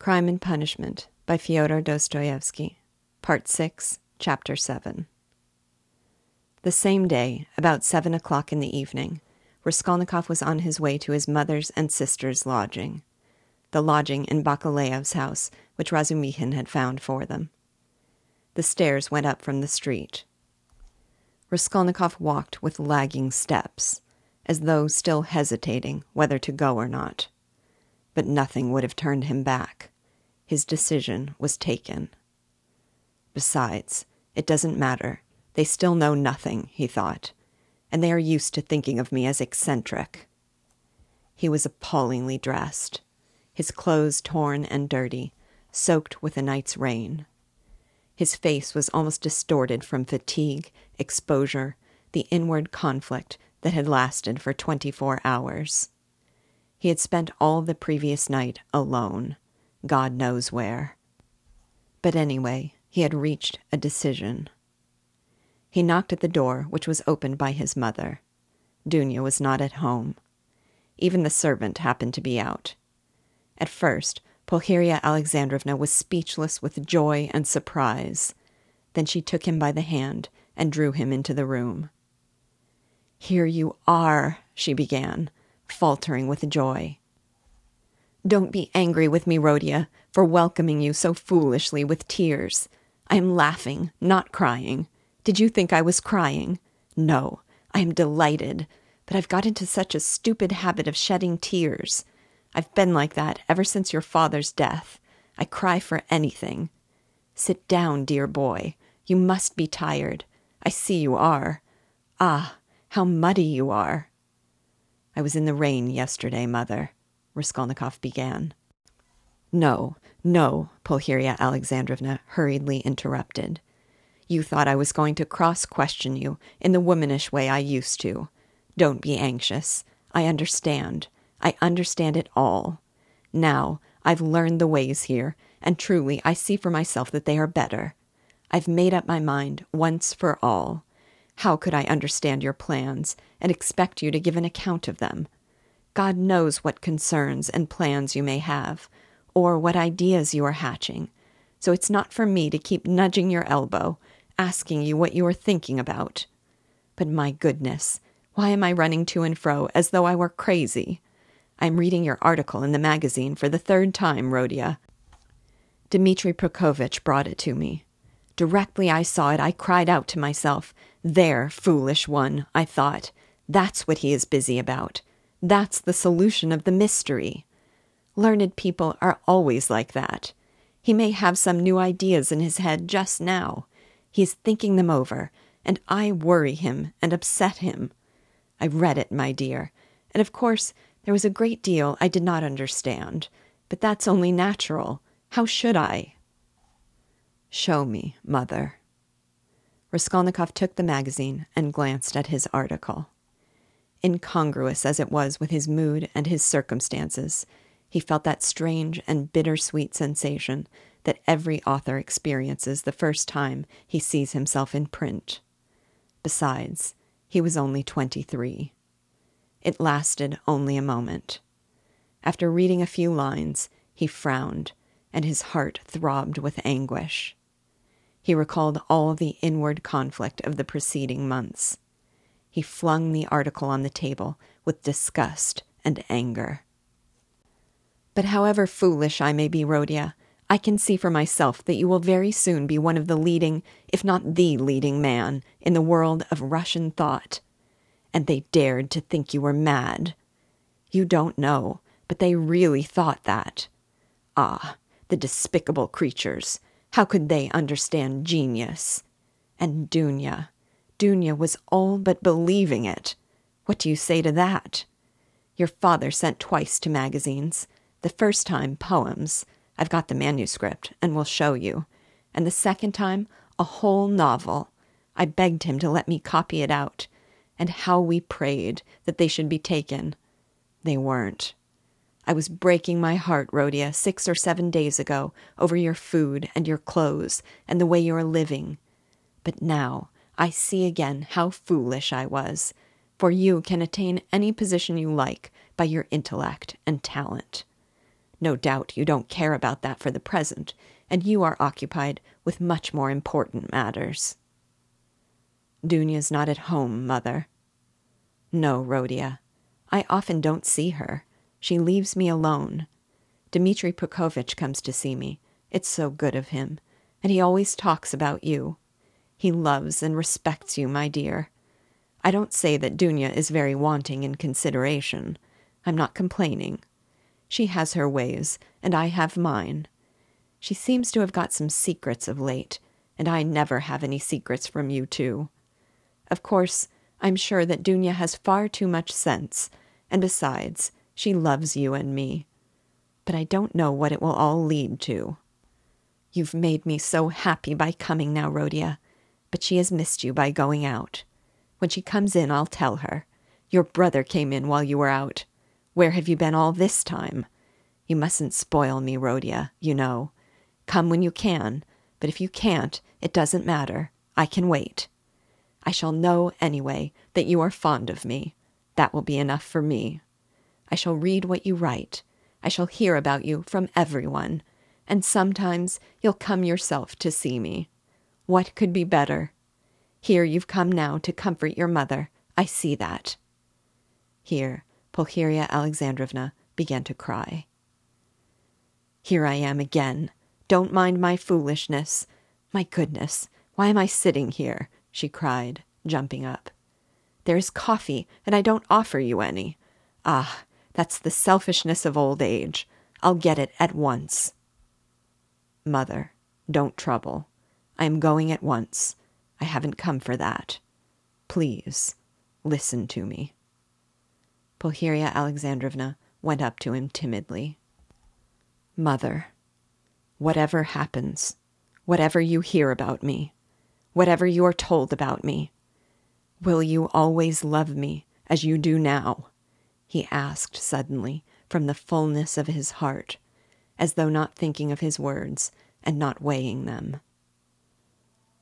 Crime and Punishment by Fyodor Dostoevsky, Part 6, Chapter 7. The same day, about seven o'clock in the evening, Raskolnikov was on his way to his mother's and sister's lodging, the lodging in Bakaleyev's house which Razumihin had found for them. The stairs went up from the street. Raskolnikov walked with lagging steps, as though still hesitating whether to go or not. But nothing would have turned him back. His decision was taken. Besides, it doesn't matter. They still know nothing, he thought, and they are used to thinking of me as eccentric. He was appallingly dressed, his clothes torn and dirty, soaked with a night's rain. His face was almost distorted from fatigue, exposure, the inward conflict that had lasted for twenty four hours. He had spent all the previous night alone, God knows where. But anyway, he had reached a decision. He knocked at the door, which was opened by his mother. Dunya was not at home. Even the servant happened to be out. At first, Pulcheria Alexandrovna was speechless with joy and surprise. Then she took him by the hand and drew him into the room. Here you are, she began, faltering with joy. Don't be angry with me, Rodya, for welcoming you so foolishly with tears. I am laughing, not crying. Did you think I was crying? No, I am delighted, but I've got into such a stupid habit of shedding tears. I've been like that ever since your father's death. I cry for anything. Sit down, dear boy. You must be tired. I see you are. Ah, how muddy you are. I was in the rain yesterday, mother, Raskolnikov began. No, no, Pulcheria Alexandrovna hurriedly interrupted. You thought I was going to cross question you in the womanish way I used to. Don't be anxious. I understand. I understand it all. Now I've learned the ways here, and truly I see for myself that they are better. I've made up my mind once for all. How could I understand your plans and expect you to give an account of them? God knows what concerns and plans you may have, or what ideas you are hatching. So it's not for me to keep nudging your elbow, asking you what you are thinking about. But my goodness, why am I running to and fro as though I were crazy? I'm reading your article in the magazine for the third time, Rodya. Dmitri Prokofitch brought it to me. Directly I saw it, I cried out to myself, There, foolish one, I thought. That's what he is busy about. That's the solution of the mystery. Learned people are always like that. He may have some new ideas in his head just now. He is thinking them over, and I worry him and upset him. I read it, my dear, and of course there was a great deal I did not understand, but that's only natural. How should I? Show me, mother. Raskolnikov took the magazine and glanced at his article. Incongruous as it was with his mood and his circumstances, he felt that strange and bittersweet sensation that every author experiences the first time he sees himself in print. Besides, he was only twenty three. It lasted only a moment. After reading a few lines, he frowned, and his heart throbbed with anguish. He recalled all the inward conflict of the preceding months. He flung the article on the table with disgust and anger. But however foolish I may be, Rodya, I can see for myself that you will very soon be one of the leading, if not the leading man, in the world of Russian thought. And they dared to think you were mad. You don't know, but they really thought that. Ah, the despicable creatures! How could they understand genius? And Dunya. Dunya was all but believing it. What do you say to that? Your father sent twice to magazines. The first time, poems. I've got the manuscript and will show you. And the second time, a whole novel. I begged him to let me copy it out. And how we prayed that they should be taken. They weren't. I was breaking my heart, Rodya, six or seven days ago, over your food and your clothes and the way you are living. But now I see again how foolish I was, for you can attain any position you like by your intellect and talent. No doubt you don't care about that for the present, and you are occupied with much more important matters. Dunya's not at home, mother. No, Rodya. I often don't see her. She leaves me alone. Dmitri Prokofitch comes to see me. It's so good of him. And he always talks about you. He loves and respects you, my dear. I don't say that Dunya is very wanting in consideration. I'm not complaining. She has her ways, and I have mine. She seems to have got some secrets of late, and I never have any secrets from you two. Of course, I'm sure that Dunya has far too much sense, and besides, she loves you and me. But I don't know what it will all lead to. You've made me so happy by coming now, Rodya, but she has missed you by going out. When she comes in, I'll tell her. Your brother came in while you were out. Where have you been all this time? You mustn't spoil me, Rodya, you know. Come when you can, but if you can't, it doesn't matter. I can wait. I shall know, anyway, that you are fond of me. That will be enough for me. I shall read what you write. I shall hear about you from everyone. And sometimes you'll come yourself to see me. What could be better? Here you've come now to comfort your mother. I see that. Here, Pulcheria Alexandrovna began to cry. Here I am again. Don't mind my foolishness. My goodness, why am I sitting here? she cried, jumping up. There is coffee, and I don't offer you any. Ah, that's the selfishness of old age. I'll get it at once. Mother, don't trouble. I am going at once. I haven't come for that. Please, listen to me. Pulcheria Alexandrovna went up to him timidly. Mother, whatever happens, whatever you hear about me, whatever you are told about me, will you always love me as you do now? he asked suddenly from the fullness of his heart, as though not thinking of his words and not weighing them.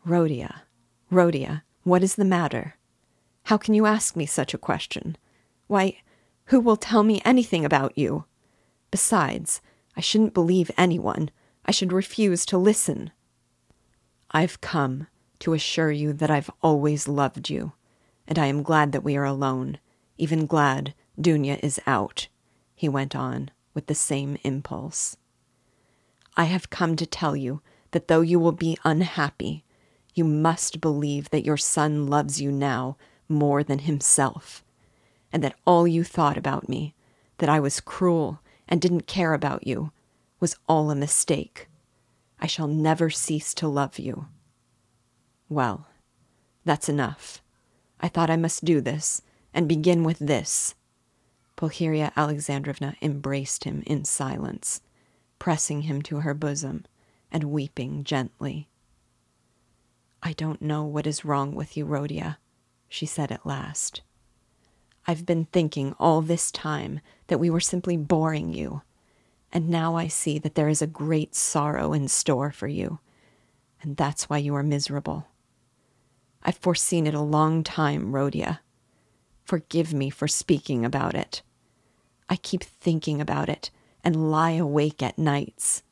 Rodya, Rodya, what is the matter? How can you ask me such a question? Why, who will tell me anything about you? Besides, I shouldn't believe anyone. I should refuse to listen. I've come to assure you that I've always loved you, and I am glad that we are alone, even glad Dunya is out, he went on with the same impulse. I have come to tell you that though you will be unhappy, you must believe that your son loves you now more than himself, and that all you thought about me, that I was cruel and didn't care about you, was all a mistake. I shall never cease to love you. Well, that's enough. I thought I must do this, and begin with this. Pulcheria Alexandrovna embraced him in silence, pressing him to her bosom and weeping gently. I don't know what is wrong with you, Rodya, she said at last. I've been thinking all this time that we were simply boring you, and now I see that there is a great sorrow in store for you, and that's why you are miserable. I've foreseen it a long time, Rodya. Forgive me for speaking about it. I keep thinking about it and lie awake at nights.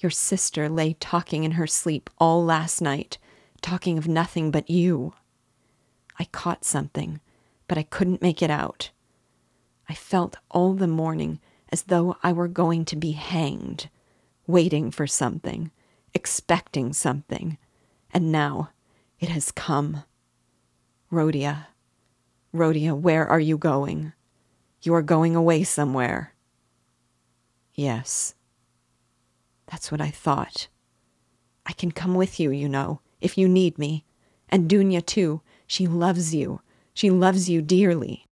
Your sister lay talking in her sleep all last night talking of nothing but you. I caught something, but I couldn't make it out. I felt all the morning as though I were going to be hanged, waiting for something, expecting something, and now it has come. Rodya, Rodya, where are you going? You are going away somewhere. Yes. That's what I thought. I can come with you, you know if you need me. And Dunya, too. She loves you. She loves you dearly.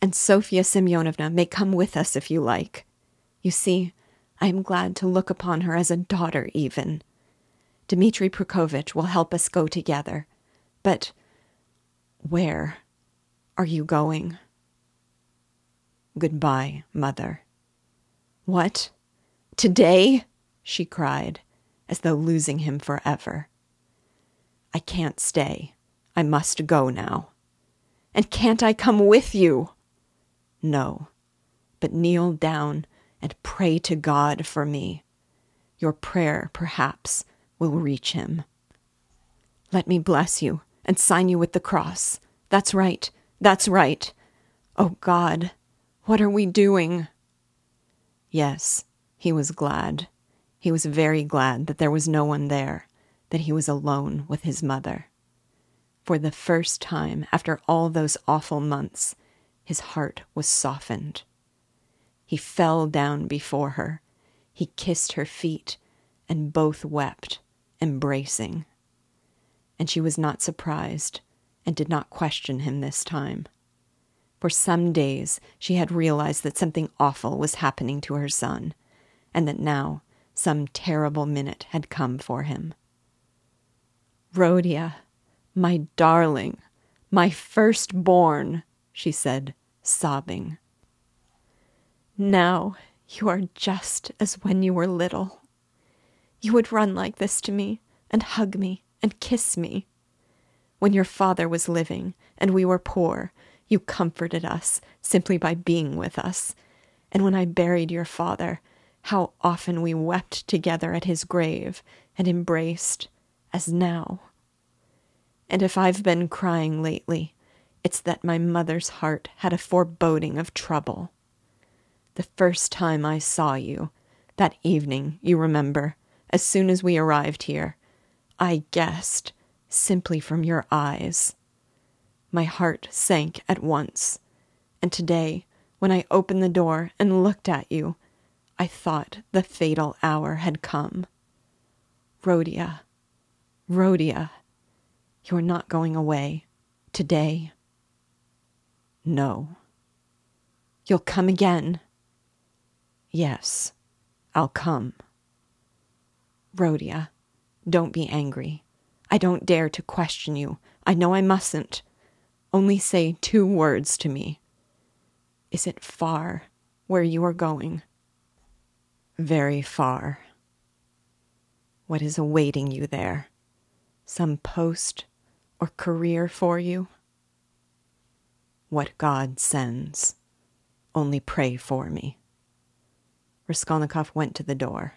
And Sofya Semyonovna may come with us if you like. You see, I am glad to look upon her as a daughter, even. Dmitri Prokofitch will help us go together. But where are you going? Goodbye, mother. What? Today? she cried, as though losing him forever. I can't stay. I must go now. And can't I come with you? No, but kneel down and pray to God for me. Your prayer, perhaps, will reach him. Let me bless you and sign you with the cross. That's right. That's right. Oh God, what are we doing? Yes, he was glad. He was very glad that there was no one there, that he was alone with his mother. For the first time after all those awful months, his heart was softened. He fell down before her. He kissed her feet, and both wept, embracing. And she was not surprised, and did not question him this time. For some days she had realized that something awful was happening to her son, and that now some terrible minute had come for him. Rodya, my darling, my firstborn, she said, sobbing. Now you are just as when you were little. You would run like this to me, and hug me, and kiss me. When your father was living, and we were poor, you comforted us simply by being with us. And when I buried your father, how often we wept together at his grave and embraced, as now. And if I've been crying lately, it's that my mother's heart had a foreboding of trouble. The first time I saw you, that evening, you remember, as soon as we arrived here, I guessed, simply from your eyes. My heart sank at once, and today, when I opened the door and looked at you, I thought the fatal hour had come. Rodya, Rodya, you are not going away today. No. You'll come again. Yes, I'll come. Rodya, don't be angry. I don't dare to question you. I know I mustn't. Only say two words to me. Is it far where you are going? Very far. What is awaiting you there? Some post or career for you? What God sends. Only pray for me. Raskolnikov went to the door,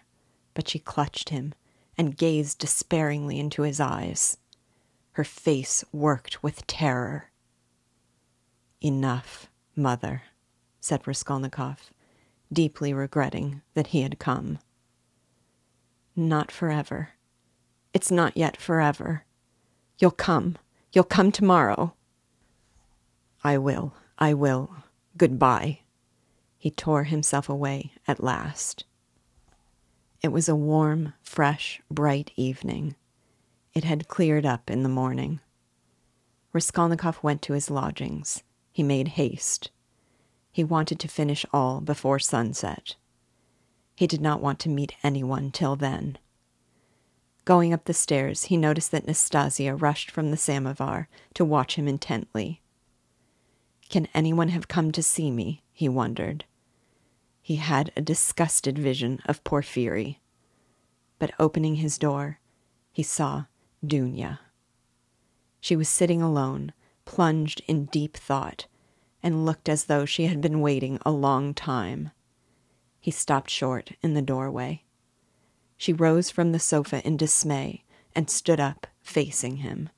but she clutched him and gazed despairingly into his eyes. Her face worked with terror. Enough, mother, said Raskolnikov, deeply regretting that he had come. Not forever. It's not yet forever. You'll come. You'll come tomorrow. I will. I will. Goodbye. He tore himself away at last. It was a warm, fresh, bright evening. It had cleared up in the morning. Raskolnikov went to his lodgings. He made haste. He wanted to finish all before sunset. He did not want to meet anyone till then. Going up the stairs, he noticed that Nastasya rushed from the samovar to watch him intently. Can anyone have come to see me? he wondered. He had a disgusted vision of Porfiry. But opening his door, he saw Dunya. She was sitting alone, plunged in deep thought, and looked as though she had been waiting a long time. He stopped short in the doorway. She rose from the sofa in dismay and stood up, facing him.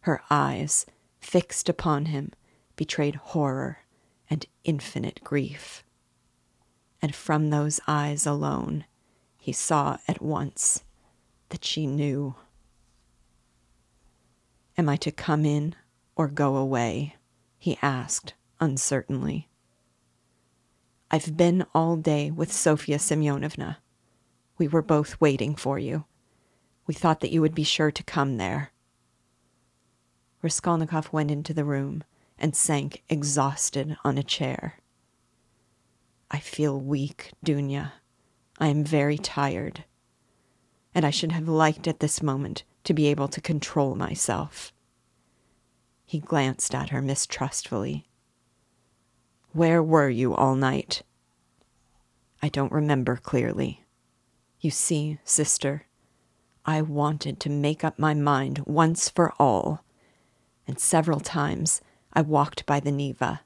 Her eyes, fixed upon him, betrayed horror and infinite grief. And from those eyes alone, he saw at once that she knew. Am I to come in or go away? he asked uncertainly. I've been all day with Sofya Semyonovna. We were both waiting for you. We thought that you would be sure to come there. Raskolnikov went into the room and sank exhausted on a chair. I feel weak, Dunya. I am very tired. And I should have liked at this moment to be able to control myself. He glanced at her mistrustfully. Where were you all night? I don't remember clearly. You see, sister, I wanted to make up my mind once for all, and several times I walked by the Neva.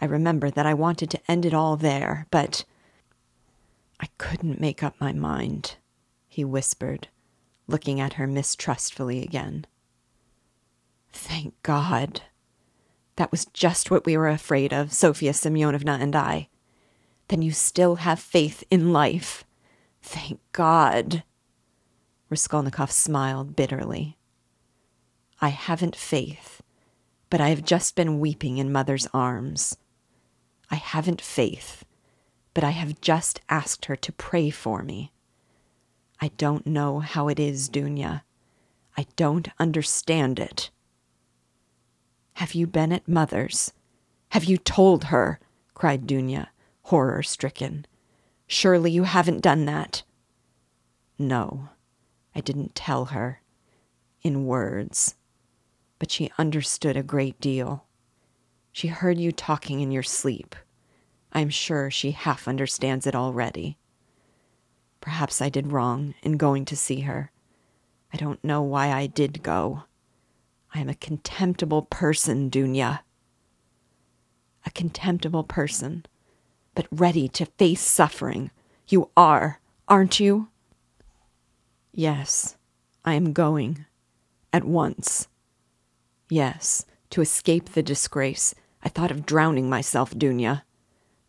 I remember that I wanted to end it all there, but I couldn't make up my mind, he whispered, looking at her mistrustfully again. Thank God. That was just what we were afraid of, Sofya Semyonovna and I. Then you still have faith in life. Thank God. Raskolnikov smiled bitterly. I haven't faith, but I have just been weeping in mother's arms. I haven't faith, but I have just asked her to pray for me. I don't know how it is, Dunya. I don't understand it. Have you been at mother's? Have you told her? cried Dunya, horror stricken. Surely you haven't done that. No, I didn't tell her. In words. But she understood a great deal. She heard you talking in your sleep. I am sure she half understands it already. Perhaps I did wrong in going to see her. I don't know why I did go. I am a contemptible person, Dunya. A contemptible person, but ready to face suffering. You are, aren't you? Yes, I am going. At once. Yes, to escape the disgrace. I thought of drowning myself, Dunya.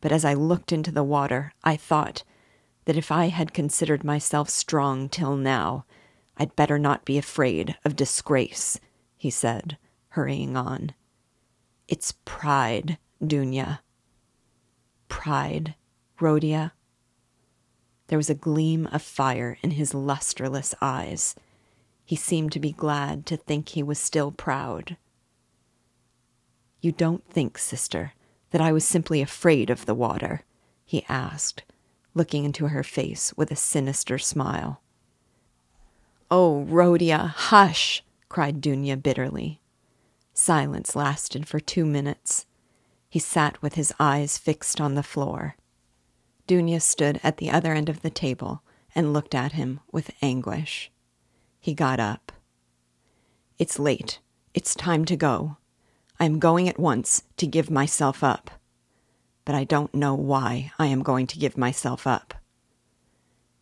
But as I looked into the water, I thought that if I had considered myself strong till now, I'd better not be afraid of disgrace he said, hurrying on. It's pride, Dunya. Pride, Rodya. There was a gleam of fire in his lustreless eyes. He seemed to be glad to think he was still proud. You don't think, sister, that I was simply afraid of the water? he asked, looking into her face with a sinister smile. Oh, Rodya, hush! cried Dunya bitterly. Silence lasted for two minutes. He sat with his eyes fixed on the floor. Dunya stood at the other end of the table and looked at him with anguish. He got up. It's late. It's time to go. I am going at once to give myself up. But I don't know why I am going to give myself up.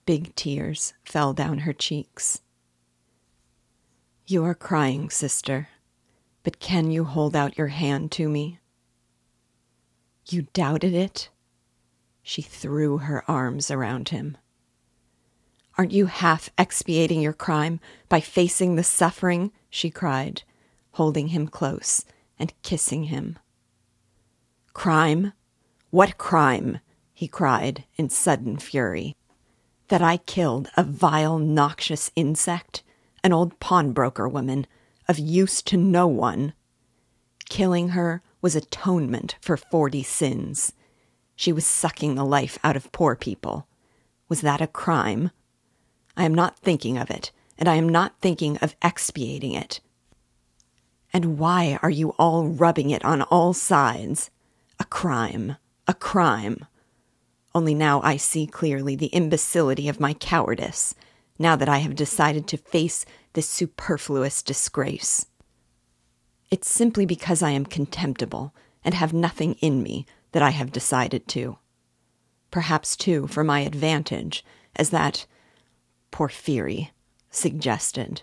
Big tears fell down her cheeks. You are crying, sister, but can you hold out your hand to me? You doubted it? She threw her arms around him. Aren't you half expiating your crime by facing the suffering? she cried, holding him close and kissing him. Crime? What crime? he cried in sudden fury. That I killed a vile, noxious insect? an old pawnbroker woman, of use to no one. Killing her was atonement for forty sins. She was sucking the life out of poor people. Was that a crime? I am not thinking of it, and I am not thinking of expiating it. And why are you all rubbing it on all sides? A crime, a crime. Only now I see clearly the imbecility of my cowardice now that I have decided to face this superfluous disgrace. It's simply because I am contemptible and have nothing in me that I have decided to. Perhaps, too, for my advantage, as that Porfiry suggested.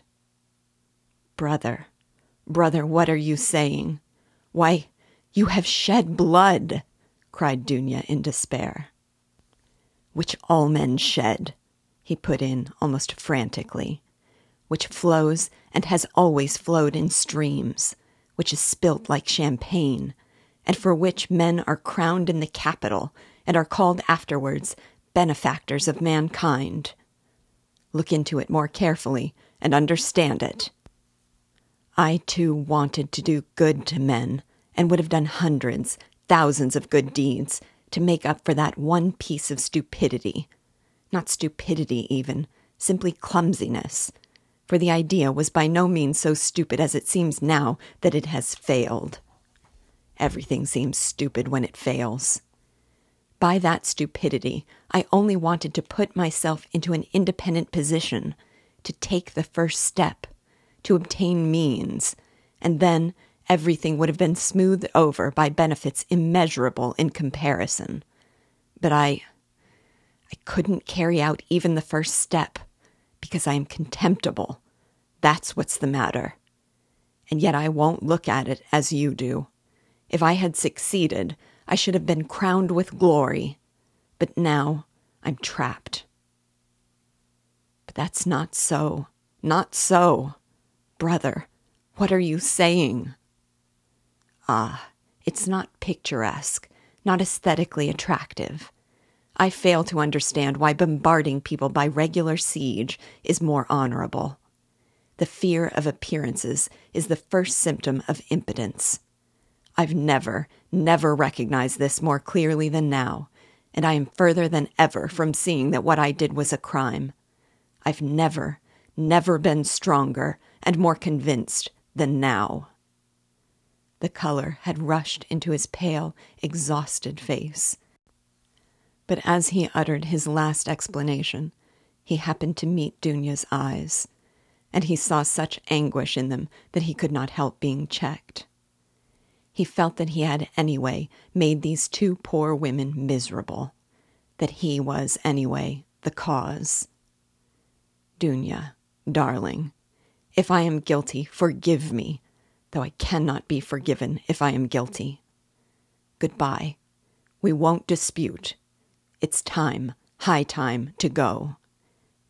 Brother, brother, what are you saying? Why, you have shed blood, cried Dunya in despair. Which all men shed, he put in almost frantically, which flows and has always flowed in streams, which is spilt like champagne, and for which men are crowned in the capital and are called afterwards benefactors of mankind. Look into it more carefully and understand it. I too wanted to do good to men, and would have done hundreds, thousands of good deeds to make up for that one piece of stupidity not stupidity even, simply clumsiness. For the idea was by no means so stupid as it seems now that it has failed. Everything seems stupid when it fails. By that stupidity, I only wanted to put myself into an independent position, to take the first step, to obtain means, and then everything would have been smoothed over by benefits immeasurable in comparison. But I I couldn't carry out even the first step because I am contemptible. That's what's the matter. And yet I won't look at it as you do. If I had succeeded, I should have been crowned with glory. But now I'm trapped. But that's not so. Not so. Brother, what are you saying? Ah, it's not picturesque, not aesthetically attractive. I fail to understand why bombarding people by regular siege is more honorable. The fear of appearances is the first symptom of impotence. I've never, never recognized this more clearly than now, and I am further than ever from seeing that what I did was a crime. I've never, never been stronger and more convinced than now. The color had rushed into his pale, exhausted face. But as he uttered his last explanation, he happened to meet Dunya's eyes, and he saw such anguish in them that he could not help being checked. He felt that he had anyway made these two poor women miserable, that he was anyway the cause. Dunya, darling, if I am guilty, forgive me, though I cannot be forgiven if I am guilty. Goodbye. We won't dispute. It's time, high time, to go.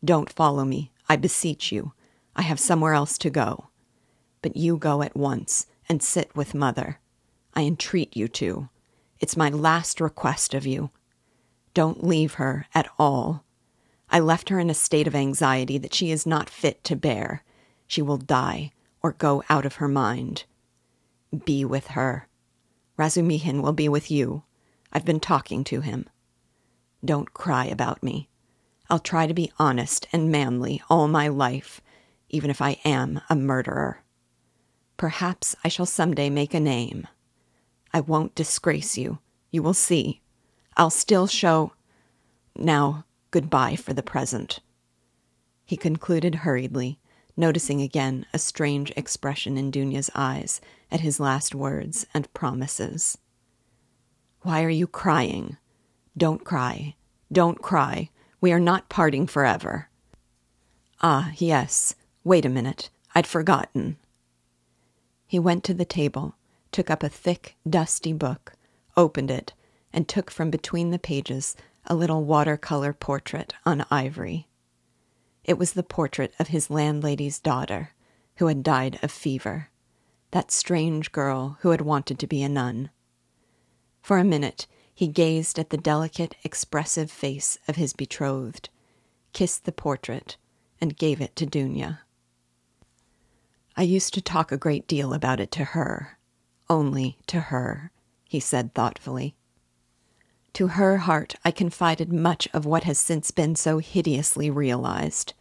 Don't follow me, I beseech you. I have somewhere else to go. But you go at once and sit with mother. I entreat you to. It's my last request of you. Don't leave her at all. I left her in a state of anxiety that she is not fit to bear. She will die or go out of her mind. Be with her. Razumihin will be with you. I've been talking to him. Don't cry about me. I'll try to be honest and manly all my life, even if I am a murderer. Perhaps I shall some day make a name. I won't disgrace you. You will see. I'll still show. Now, goodbye for the present. He concluded hurriedly, noticing again a strange expression in Dunya's eyes at his last words and promises. Why are you crying? Don't cry. Don't cry. We are not parting forever. Ah, yes. Wait a minute. I'd forgotten. He went to the table, took up a thick, dusty book, opened it, and took from between the pages a little watercolor portrait on ivory. It was the portrait of his landlady's daughter, who had died of fever, that strange girl who had wanted to be a nun. For a minute he gazed at the delicate, expressive face of his betrothed, kissed the portrait, and gave it to Dunya. I used to talk a great deal about it to her, only to her, he said thoughtfully. To her heart I confided much of what has since been so hideously realized.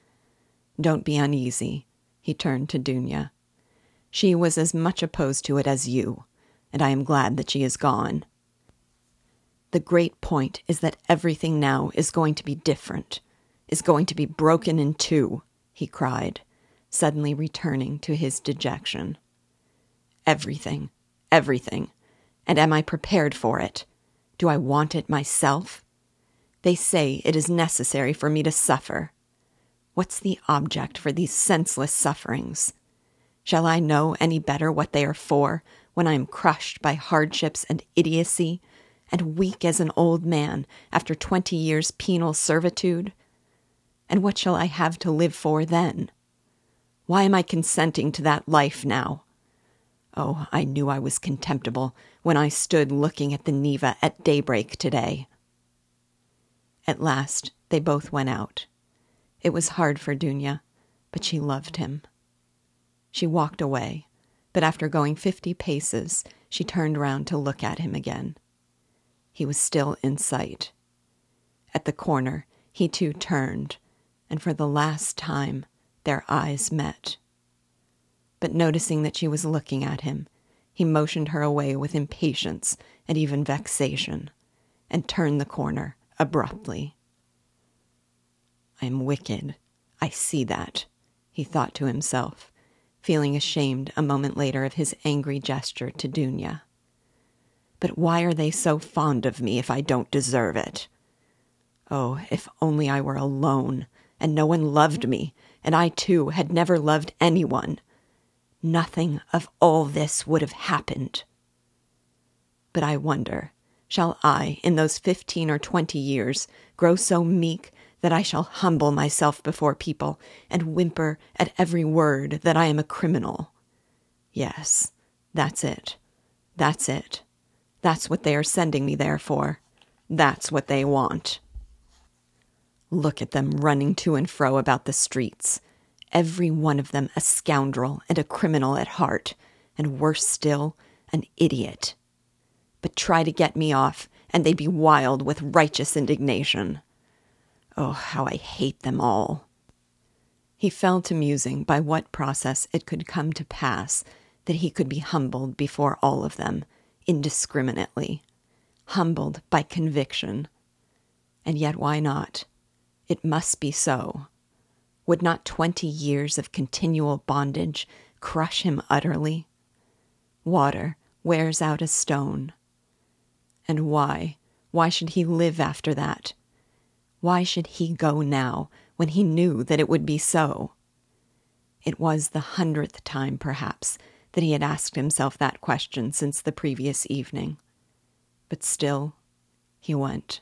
Don't be uneasy, he turned to Dunya. She was as much opposed to it as you, and I am glad that she is gone. The great point is that everything now is going to be different, is going to be broken in two, he cried, suddenly returning to his dejection. Everything, everything. And am I prepared for it? Do I want it myself? They say it is necessary for me to suffer. What's the object for these senseless sufferings? Shall I know any better what they are for when I am crushed by hardships and idiocy, and weak as an old man after twenty years' penal servitude? And what shall I have to live for then? Why am I consenting to that life now? Oh, I knew I was contemptible when I stood looking at the Neva at daybreak today. At last, they both went out. It was hard for Dunya, but she loved him. She walked away, but after going fifty paces, she turned round to look at him again. He was still in sight. At the corner, he too turned, and for the last time, their eyes met but noticing that she was looking at him, he motioned her away with impatience and even vexation, and turned the corner abruptly. I am wicked. I see that, he thought to himself, feeling ashamed a moment later of his angry gesture to Dunya. But why are they so fond of me if I don't deserve it? Oh, if only I were alone, and no one loved me, and I too had never loved anyone, nothing of all this would have happened. But I wonder, shall I, in those fifteen or twenty years, grow so meek that I shall humble myself before people and whimper at every word that I am a criminal? Yes, that's it. That's it. That's what they are sending me there for. That's what they want. Look at them running to and fro about the streets. Every one of them a scoundrel and a criminal at heart, and worse still, an idiot. But try to get me off, and they'd be wild with righteous indignation. Oh, how I hate them all. He fell to musing by what process it could come to pass that he could be humbled before all of them, indiscriminately, humbled by conviction. And yet, why not? It must be so. Would not twenty years of continual bondage crush him utterly? Water wears out a stone. And why? Why should he live after that? Why should he go now when he knew that it would be so? It was the hundredth time, perhaps, that he had asked himself that question since the previous evening. But still, he went.